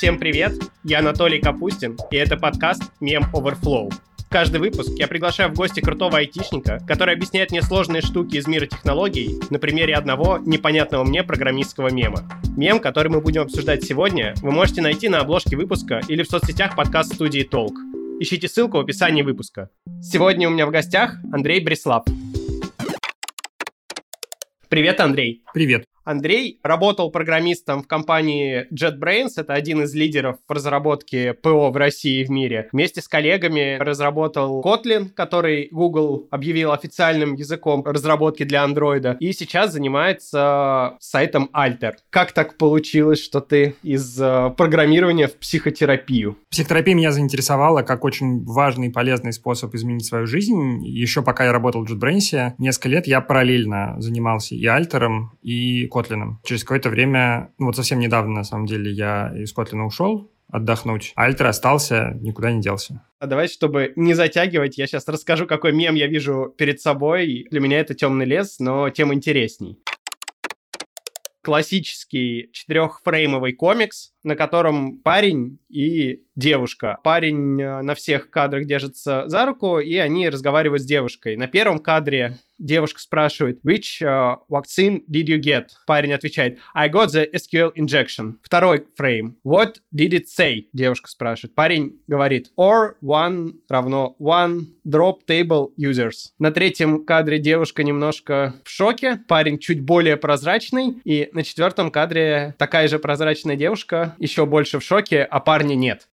Всем привет, я Анатолий Капустин, и это подкаст Мем Overflow. Каждый выпуск я приглашаю в гости крутого айтишника, который объясняет мне сложные штуки из мира технологий на примере одного непонятного мне программистского мема. Мем, который мы будем обсуждать сегодня, вы можете найти на обложке выпуска или в соцсетях подкаст студии Толк. Ищите ссылку в описании выпуска. Сегодня у меня в гостях Андрей Бреслав. Привет, Андрей. Привет. Андрей работал программистом в компании JetBrains, это один из лидеров в разработке ПО в России и в мире. Вместе с коллегами разработал Kotlin, который Google объявил официальным языком разработки для Android, и сейчас занимается сайтом Alter. Как так получилось, что ты из э, программирования в психотерапию? Психотерапия меня заинтересовала как очень важный и полезный способ изменить свою жизнь. Еще пока я работал в JetBrains, несколько лет я параллельно занимался и Альтером, и Kotlin. Через какое-то время, ну вот совсем недавно, на самом деле, я из Kotlin ушел, отдохнуть. Альтер остался, никуда не делся. А давайте, чтобы не затягивать, я сейчас расскажу, какой мем я вижу перед собой. Для меня это темный лес, но тем интересней. Классический четырехфреймовый комикс, на котором парень и девушка. Парень э, на всех кадрах держится за руку, и они разговаривают с девушкой. На первом кадре девушка спрашивает, which uh, vaccine did you get? Парень отвечает, I got the SQL injection. Второй фрейм, what did it say? Девушка спрашивает. Парень говорит, or one равно one drop table users. На третьем кадре девушка немножко в шоке, парень чуть более прозрачный, и на четвертом кадре такая же прозрачная девушка еще больше в шоке, а парня нет.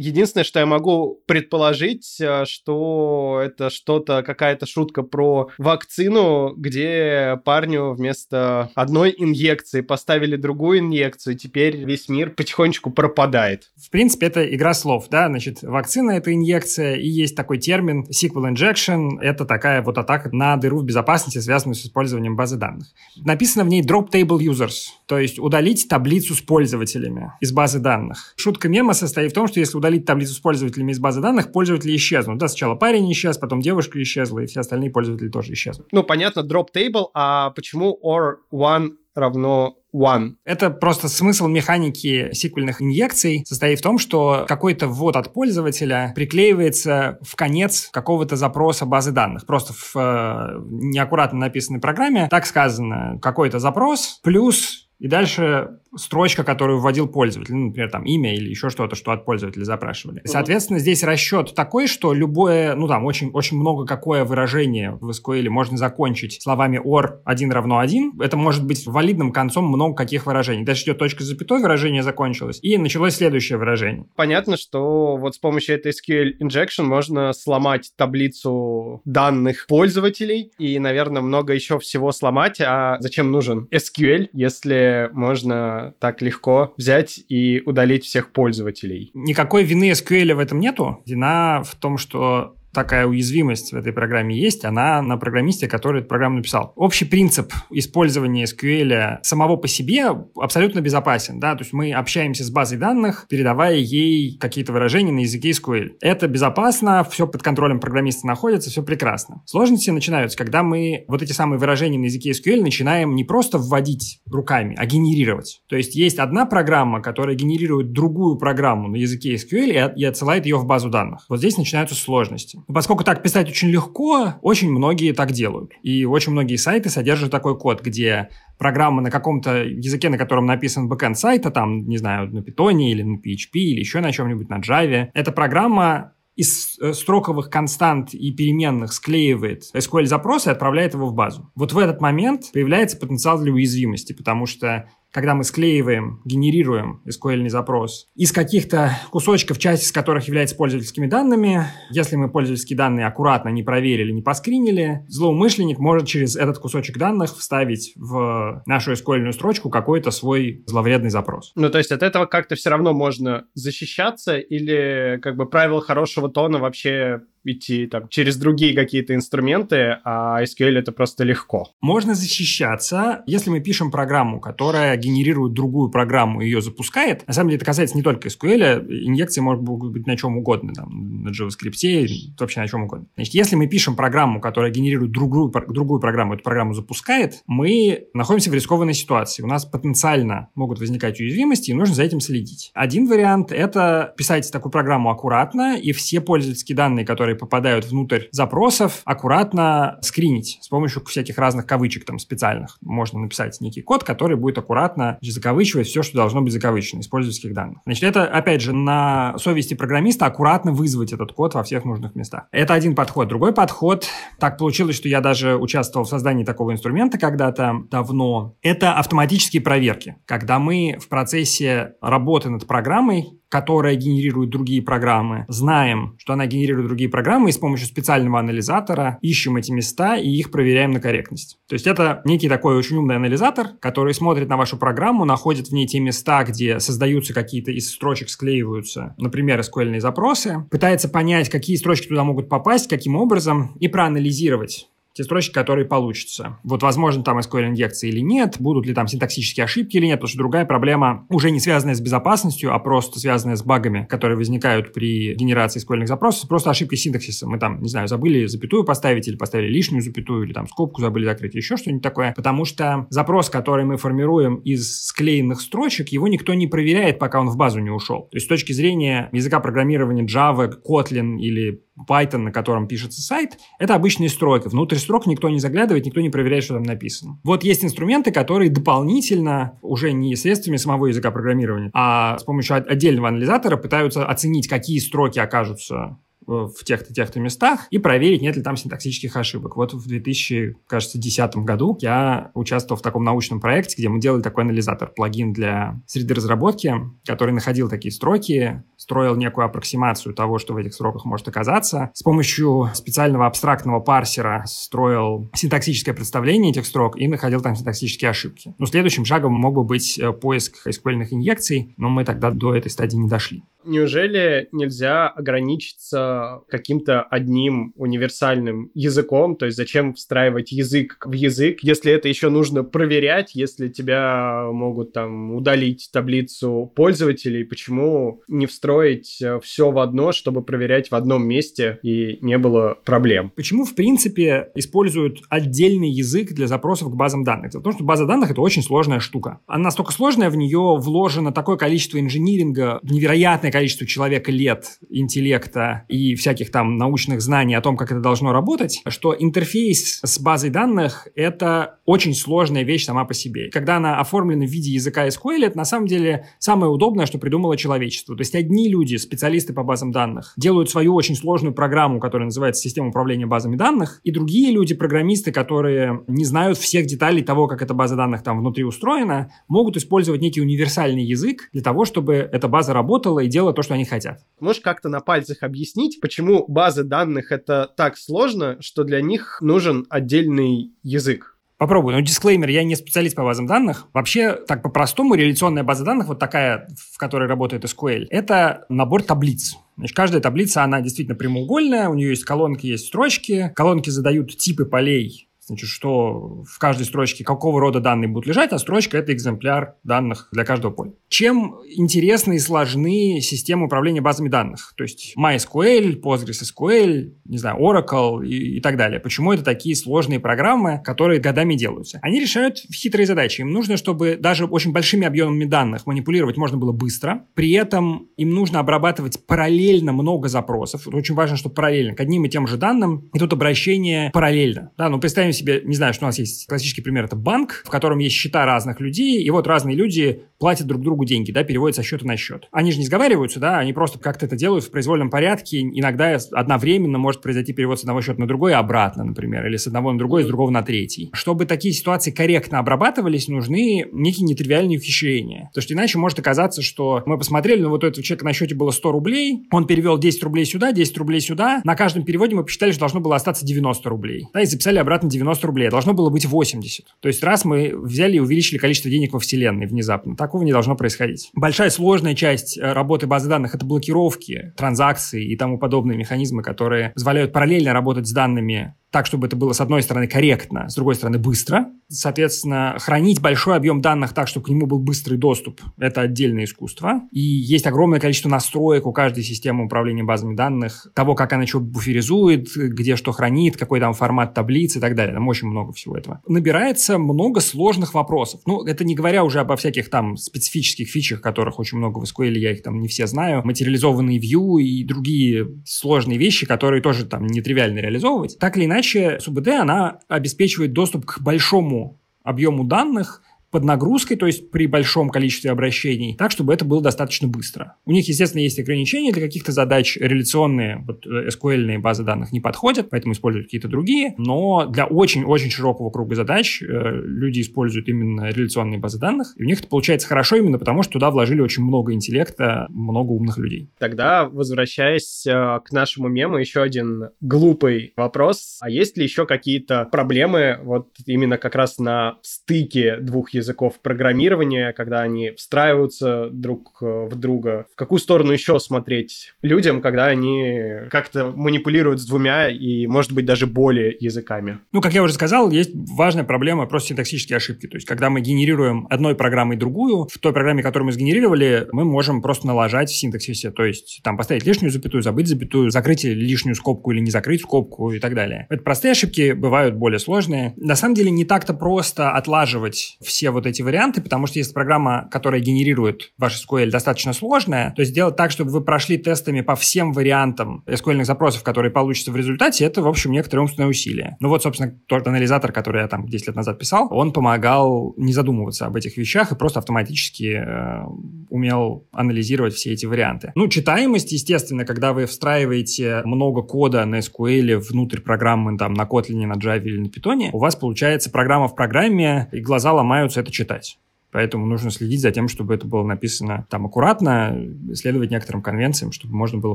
Единственное, что я могу предположить, э, что это что-то, какая-то шутка про вакцину, где парню вместо одной инъекции поставили другую инъекцию, и теперь весь мир потихонечку пропадает. В принципе, это игра слов, да, значит, вакцина — это инъекция, и есть такой термин SQL injection, это такая вот атака на дыру в безопасности, связанную с использованием базы данных. Написано в ней drop table users, то есть удалить таблицу с пользователями из базы данных. Шутка мема состоит в том, что если удалить таблицу с пользователями из базы данных, пользователи исчезнут. Да, сначала парень исчез, потом девушка исчезла, и все остальные пользователи тоже исчезнут. Ну, понятно, drop table, а почему or one равно one. Это просто смысл механики сиквельных инъекций состоит в том, что какой-то ввод от пользователя приклеивается в конец какого-то запроса базы данных. Просто в э, неаккуратно написанной программе так сказано какой-то запрос плюс и дальше строчка, которую вводил пользователь, ну, например, там имя или еще что-то, что от пользователя запрашивали. Соответственно, здесь расчет такой, что любое, ну там очень, очень много какое выражение в SQL можно закончить словами or 1 равно 1. Это может быть валидным концом много каких выражений. Дальше идет точка запятой, выражение закончилось, и началось следующее выражение. Понятно, что вот с помощью этой SQL injection можно сломать таблицу данных пользователей и, наверное, много еще всего сломать. А зачем нужен SQL, если можно так легко взять и удалить всех пользователей. Никакой вины SQL в этом нету. Вина в том, что такая уязвимость в этой программе есть, она на программисте, который эту программу написал. Общий принцип использования SQL самого по себе абсолютно безопасен. Да? То есть мы общаемся с базой данных, передавая ей какие-то выражения на языке SQL. Это безопасно, все под контролем программиста находится, все прекрасно. Сложности начинаются, когда мы вот эти самые выражения на языке SQL начинаем не просто вводить руками, а генерировать. То есть есть одна программа, которая генерирует другую программу на языке SQL и отсылает ее в базу данных. Вот здесь начинаются сложности. Поскольку так писать очень легко, очень многие так делают. И очень многие сайты содержат такой код, где программа на каком-то языке, на котором написан бэкэнд сайта, там, не знаю, на питоне или на PHP или еще на чем-нибудь, на Java. Эта программа из э, строковых констант и переменных склеивает SQL-запрос и отправляет его в базу. Вот в этот момент появляется потенциал для уязвимости, потому что когда мы склеиваем, генерируем SQL запрос из каких-то кусочков, часть из которых является пользовательскими данными. Если мы пользовательские данные аккуратно не проверили, не поскринили, злоумышленник может через этот кусочек данных вставить в нашу SQL строчку какой-то свой зловредный запрос. Ну, то есть от этого как-то все равно можно защищаться или как бы правила хорошего тона вообще идти там через другие какие-то инструменты, а SQL это просто легко. Можно защищаться, если мы пишем программу, которая генерирует другую программу и ее запускает. На самом деле это касается не только SQL, инъекции могут быть на чем угодно, там, на JavaScript, вообще на чем угодно. Значит, если мы пишем программу, которая генерирует другую, другую программу, эту программу запускает, мы находимся в рискованной ситуации. У нас потенциально могут возникать уязвимости, и нужно за этим следить. Один вариант — это писать такую программу аккуратно, и все пользовательские данные, которые попадают внутрь запросов, аккуратно скринить с помощью всяких разных кавычек там специальных. Можно написать некий код, который будет аккуратно закавычивать все, что должно быть закавычено из пользовательских данных. Значит, это, опять же, на совести программиста аккуратно вызвать этот код во всех нужных местах. Это один подход. Другой подход, так получилось, что я даже участвовал в создании такого инструмента когда-то давно, это автоматические проверки. Когда мы в процессе работы над программой которая генерирует другие программы, знаем, что она генерирует другие программы, и с помощью специального анализатора ищем эти места и их проверяем на корректность. То есть это некий такой очень умный анализатор, который смотрит на вашу программу, находит в ней те места, где создаются какие-то из строчек, склеиваются, например, SQL запросы, пытается понять, какие строчки туда могут попасть, каким образом, и проанализировать те строчки, которые получатся. Вот, возможно, там SQL-инъекции или нет, будут ли там синтаксические ошибки или нет, потому что другая проблема, уже не связанная с безопасностью, а просто связанная с багами, которые возникают при генерации SQL запросов, просто ошибки синтаксиса. Мы там, не знаю, забыли запятую поставить или поставили лишнюю запятую, или там скобку забыли закрыть, еще что-нибудь такое. Потому что запрос, который мы формируем из склеенных строчек, его никто не проверяет, пока он в базу не ушел. То есть с точки зрения языка программирования Java, Kotlin или Python, на котором пишется сайт, это обычная стройка. Внутрь строк никто не заглядывает, никто не проверяет, что там написано. Вот есть инструменты, которые дополнительно, уже не средствами самого языка программирования, а с помощью отдельного анализатора пытаются оценить, какие строки окажутся в тех-то, тех-то местах и проверить, нет ли там синтаксических ошибок. Вот в 2010 году я участвовал в таком научном проекте, где мы делали такой анализатор, плагин для среды разработки, который находил такие строки, строил некую аппроксимацию того, что в этих строках может оказаться. С помощью специального абстрактного парсера строил синтаксическое представление этих строк и находил там синтаксические ошибки. Но следующим шагом мог бы быть э, поиск SQL инъекций, но мы тогда до этой стадии не дошли. Неужели нельзя ограничиться каким-то одним универсальным языком? То есть зачем встраивать язык в язык, если это еще нужно проверять, если тебя могут там удалить таблицу пользователей? Почему не встроить э, все в одно, чтобы проверять в одном месте и не было проблем? Почему, в принципе, используют отдельный язык для запросов к базам данных? Потому что база данных — это очень сложная штука. Она настолько сложная, в нее вложено такое количество инжиниринга, невероятное количество человека лет, интеллекта и всяких там научных знаний о том, как это должно работать, что интерфейс с базой данных — это очень сложная вещь сама по себе. Когда она оформлена в виде языка SQL, это на самом деле самое удобное, что придумало человечество. То есть одни люди, специалисты по базам данных, делают свою очень сложную программу, которая называется система управления базами данных, и другие люди, программисты, которые не знают всех деталей того, как эта база данных там внутри устроена, могут использовать некий универсальный язык для того, чтобы эта база работала и делала то, что они хотят. Можешь как-то на пальцах объяснить, почему базы данных это так сложно, что для них нужен отдельный язык? Попробую. Ну, дисклеймер, я не специалист по базам данных. Вообще, так по-простому, реляционная база данных, вот такая, в которой работает SQL, это набор таблиц. Значит, каждая таблица, она действительно прямоугольная, у нее есть колонки, есть строчки. Колонки задают типы полей Значит, что в каждой строчке какого рода данные будут лежать, а строчка – это экземпляр данных для каждого поля. Чем интересны и сложны системы управления базами данных? То есть MySQL, PostgreSQL, не знаю, Oracle и, и так далее. Почему это такие сложные программы, которые годами делаются? Они решают хитрые задачи. Им нужно, чтобы даже очень большими объемами данных манипулировать можно было быстро. При этом им нужно обрабатывать параллельно много запросов. Очень важно, что параллельно к одним и тем же данным идут обращения параллельно. Да, ну представим себе, не знаю, что у нас есть классический пример, это банк, в котором есть счета разных людей, и вот разные люди платят друг другу деньги, да, переводят со счета на счет. Они же не сговариваются, да, они просто как-то это делают в произвольном порядке. Иногда одновременно может произойти перевод с одного счета на другой и обратно, например, или с одного на другой, с другого на третий. Чтобы такие ситуации корректно обрабатывались, нужны некие нетривиальные ухищрения. Потому что иначе может оказаться, что мы посмотрели, ну вот у этого человека на счете было 100 рублей, он перевел 10 рублей сюда, 10 рублей сюда, на каждом переводе мы посчитали, что должно было остаться 90 рублей, да, и записали обратно 90 90 рублей, а должно было быть 80. То есть раз мы взяли и увеличили количество денег во Вселенной внезапно, такого не должно происходить. Большая сложная часть э, работы базы данных — это блокировки, транзакции и тому подобные механизмы, которые позволяют параллельно работать с данными так, чтобы это было, с одной стороны, корректно, с другой стороны, быстро. Соответственно, хранить большой объем данных так, чтобы к нему был быстрый доступ, это отдельное искусство. И есть огромное количество настроек у каждой системы управления базами данных, того, как она что буферизует, где что хранит, какой там формат таблиц и так далее. Там очень много всего этого. Набирается много сложных вопросов. Ну, это не говоря уже обо всяких там специфических фичах, которых очень много в SQL, я их там не все знаю. Материализованные view и другие сложные вещи, которые тоже там нетривиально реализовывать. Так или иначе, иначе СУБД, она обеспечивает доступ к большому объему данных, под нагрузкой, то есть при большом количестве обращений, так, чтобы это было достаточно быстро. У них, естественно, есть ограничения для каких-то задач. Реляционные, вот э, базы данных не подходят, поэтому используют какие-то другие. Но для очень-очень широкого круга задач э, люди используют именно реляционные базы данных. И у них это получается хорошо именно потому, что туда вложили очень много интеллекта, много умных людей. Тогда, возвращаясь э, к нашему мему, еще один глупый вопрос. А есть ли еще какие-то проблемы вот именно как раз на стыке двух языков? Языков программирования, когда они встраиваются друг э, в друга. В какую сторону еще смотреть людям, когда они как-то манипулируют с двумя и, может быть, даже более языками? Ну, как я уже сказал, есть важная проблема просто синтаксические ошибки. То есть, когда мы генерируем одной программой другую, в той программе, которую мы сгенерировали, мы можем просто налажать в синтаксисе. То есть, там поставить лишнюю запятую, забыть запятую, закрыть лишнюю скобку или не закрыть скобку и так далее. Это простые ошибки, бывают более сложные. На самом деле, не так-то просто отлаживать все вот эти варианты, потому что если программа, которая генерирует ваш SQL, достаточно сложная, то сделать так, чтобы вы прошли тестами по всем вариантам SQL запросов, которые получатся в результате, это, в общем, некоторое умственное усилие. Ну вот, собственно, тот анализатор, который я там 10 лет назад писал, он помогал не задумываться об этих вещах и просто автоматически э, умел анализировать все эти варианты. Ну, читаемость, естественно, когда вы встраиваете много кода на SQL внутрь программы, там, на Kotlin, на Java или на Python, у вас получается программа в программе, и глаза ломаются это читать. Поэтому нужно следить за тем, чтобы это было написано там аккуратно, следовать некоторым конвенциям, чтобы можно было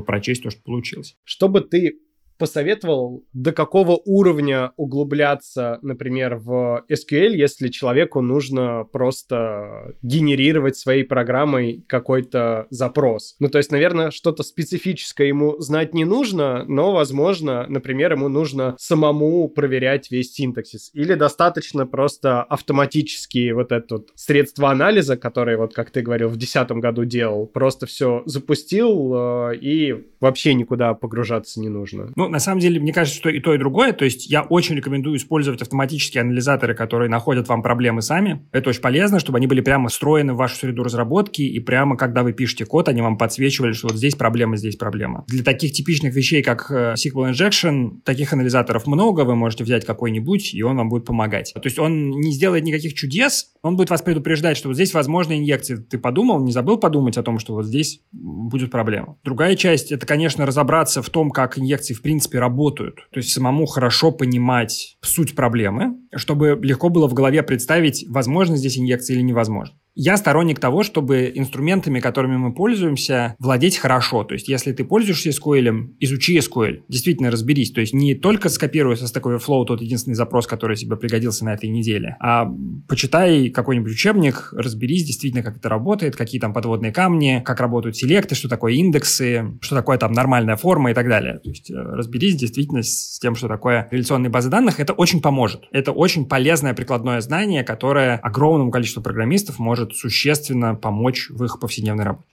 прочесть то, что получилось. Чтобы ты посоветовал, до какого уровня углубляться, например, в SQL, если человеку нужно просто генерировать своей программой какой-то запрос. Ну, то есть, наверное, что-то специфическое ему знать не нужно, но, возможно, например, ему нужно самому проверять весь синтаксис. Или достаточно просто автоматически вот это средство анализа, которое, вот как ты говорил, в 2010 году делал, просто все запустил э, и вообще никуда погружаться не нужно. Ну, на самом деле, мне кажется, что и то, и другое. То есть я очень рекомендую использовать автоматические анализаторы, которые находят вам проблемы сами. Это очень полезно, чтобы они были прямо встроены в вашу среду разработки, и прямо, когда вы пишете код, они вам подсвечивали, что вот здесь проблема, здесь проблема. Для таких типичных вещей, как э, SQL Injection, таких анализаторов много, вы можете взять какой-нибудь, и он вам будет помогать. То есть он не сделает никаких чудес, он будет вас предупреждать, что вот здесь возможно инъекции. Ты подумал, не забыл подумать о том, что вот здесь будет проблема. Другая часть, это, конечно, разобраться в том, как инъекции в принципе работают. То есть самому хорошо понимать суть проблемы, чтобы легко было в голове представить, возможно здесь инъекция или невозможно. Я сторонник того, чтобы инструментами, которыми мы пользуемся, владеть хорошо. То есть, если ты пользуешься SQL, изучи SQL, действительно разберись. То есть, не только скопируй со Stack Overflow тот единственный запрос, который тебе пригодился на этой неделе, а почитай какой-нибудь учебник, разберись действительно, как это работает, какие там подводные камни, как работают селекты, что такое индексы, что такое там нормальная форма и так далее. То есть, э, разберись действительно с тем, что такое реляционные базы данных. Это очень поможет. Это очень полезное прикладное знание, которое огромному количеству программистов может может существенно помочь в их повседневной работе.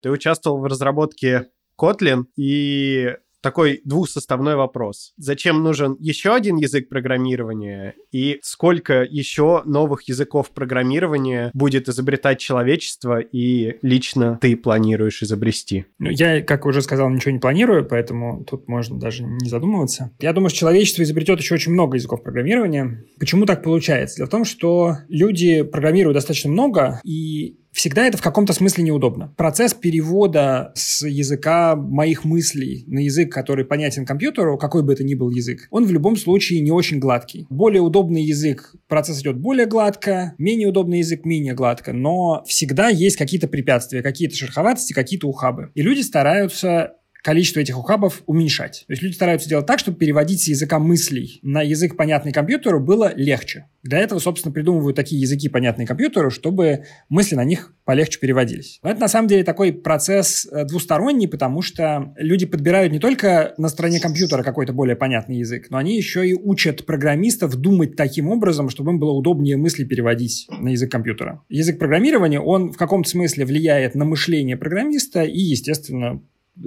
Ты участвовал в разработке Kotlin, и такой двухсоставной вопрос. Зачем нужен еще один язык программирования и сколько еще новых языков программирования будет изобретать человечество и лично ты планируешь изобрести? Ну, я, как уже сказал, ничего не планирую, поэтому тут можно даже не задумываться. Я думаю, что человечество изобретет еще очень много языков программирования. Почему так получается? Дело в том, что люди программируют достаточно много, и всегда это в каком-то смысле неудобно. Процесс перевода с языка моих мыслей на язык, который понятен компьютеру, какой бы это ни был язык, он в любом случае не очень гладкий. Более удобный язык, процесс идет более гладко, менее удобный язык менее гладко, но всегда есть какие-то препятствия, какие-то шероховатости, какие-то ухабы. И люди стараются количество этих ухабов уменьшать. То есть люди стараются делать так, чтобы переводить с языка мыслей на язык, понятный компьютеру, было легче. Для этого, собственно, придумывают такие языки, понятные компьютеру, чтобы мысли на них полегче переводились. Но это, на самом деле, такой процесс э, двусторонний, потому что люди подбирают не только на стороне компьютера какой-то более понятный язык, но они еще и учат программистов думать таким образом, чтобы им было удобнее мысли переводить на язык компьютера. Язык программирования, он в каком-то смысле влияет на мышление программиста и, естественно,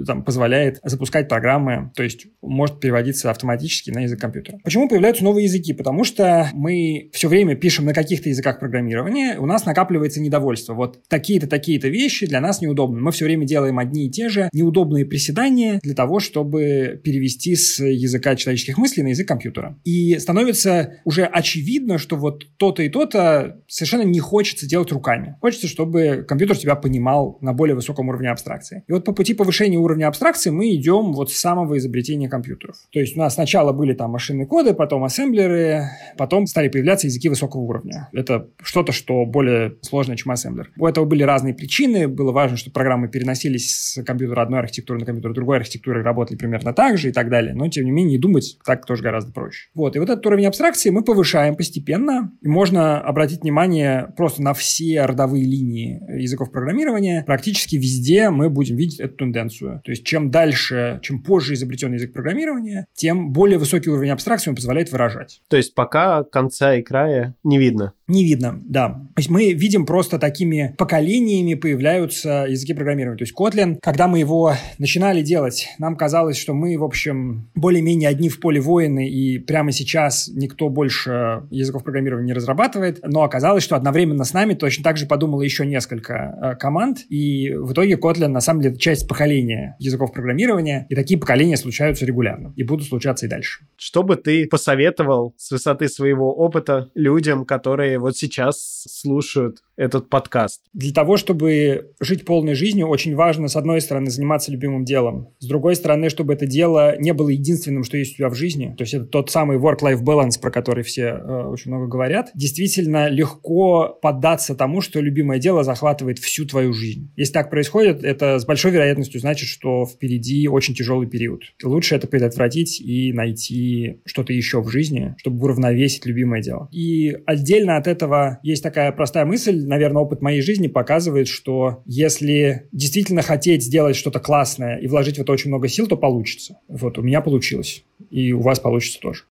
там, позволяет запускать программы, то есть может переводиться автоматически на язык компьютера. Почему появляются новые языки? Потому что мы все время пишем на каких-то языках программирования, у нас накапливается недовольство. Вот такие-то, такие-то вещи для нас неудобны. Мы все время делаем одни и те же неудобные приседания для того, чтобы перевести с языка человеческих мыслей на язык компьютера. И становится уже очевидно, что вот то-то и то-то совершенно не хочется делать руками. Хочется, чтобы компьютер тебя понимал на более высоком уровне абстракции. И вот по пути повышения уровня абстракции мы идем вот с самого изобретения компьютеров. То есть у нас сначала были там машинные коды, потом ассемблеры, потом стали появляться языки высокого уровня. Это что-то, что более сложное, чем ассемблер. У этого были разные причины. Было важно, чтобы программы переносились с компьютера одной архитектуры на компьютер другой архитектуры, работали примерно так же и так далее. Но, тем не менее, думать так тоже гораздо проще. Вот. И вот этот уровень абстракции мы повышаем постепенно. И можно обратить внимание просто на все родовые линии языков программирования. Практически везде мы будем видеть эту тенденцию чувствую. То есть чем дальше, чем позже изобретен язык программирования, тем более высокий уровень абстракции он позволяет выражать. То есть пока конца и края не видно. Не видно, да. То есть мы видим просто такими поколениями появляются языки программирования. То есть Kotlin, когда мы его начинали делать, нам казалось, что мы, в общем, более-менее одни в поле воины, и прямо сейчас никто больше языков программирования не разрабатывает. Но оказалось, что одновременно с нами точно так же подумало еще несколько э, команд, и в итоге Kotlin на самом деле часть поколения языков программирования, и такие поколения случаются регулярно, и будут случаться и дальше. Что бы ты посоветовал с высоты своего опыта людям, которые вот сейчас слушают этот подкаст? Для того, чтобы жить полной жизнью, очень важно, с одной стороны, заниматься любимым делом. С другой стороны, чтобы это дело не было единственным, что есть у тебя в жизни. То есть это тот самый work-life balance, про который все э, очень много говорят. Действительно легко поддаться тому, что любимое дело захватывает всю твою жизнь. Если так происходит, это с большой вероятностью значит, что впереди очень тяжелый период. Лучше это предотвратить и найти что-то еще в жизни, чтобы уравновесить любимое дело. И отдельно от этого есть такая простая мысль, наверное, опыт моей жизни показывает, что если действительно хотеть сделать что-то классное и вложить в это очень много сил, то получится. Вот у меня получилось. И у вас получится тоже.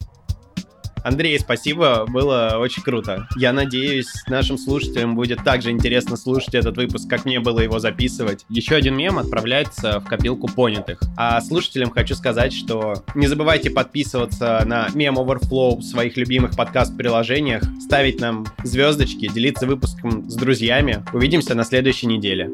Андрей, спасибо, было очень круто. Я надеюсь, нашим слушателям будет так же интересно слушать этот выпуск, как мне было его записывать. Еще один мем отправляется в копилку понятых. А слушателям хочу сказать, что не забывайте подписываться на Mem Overflow в своих любимых подкаст-приложениях, ставить нам звездочки, делиться выпуском с друзьями. Увидимся на следующей неделе.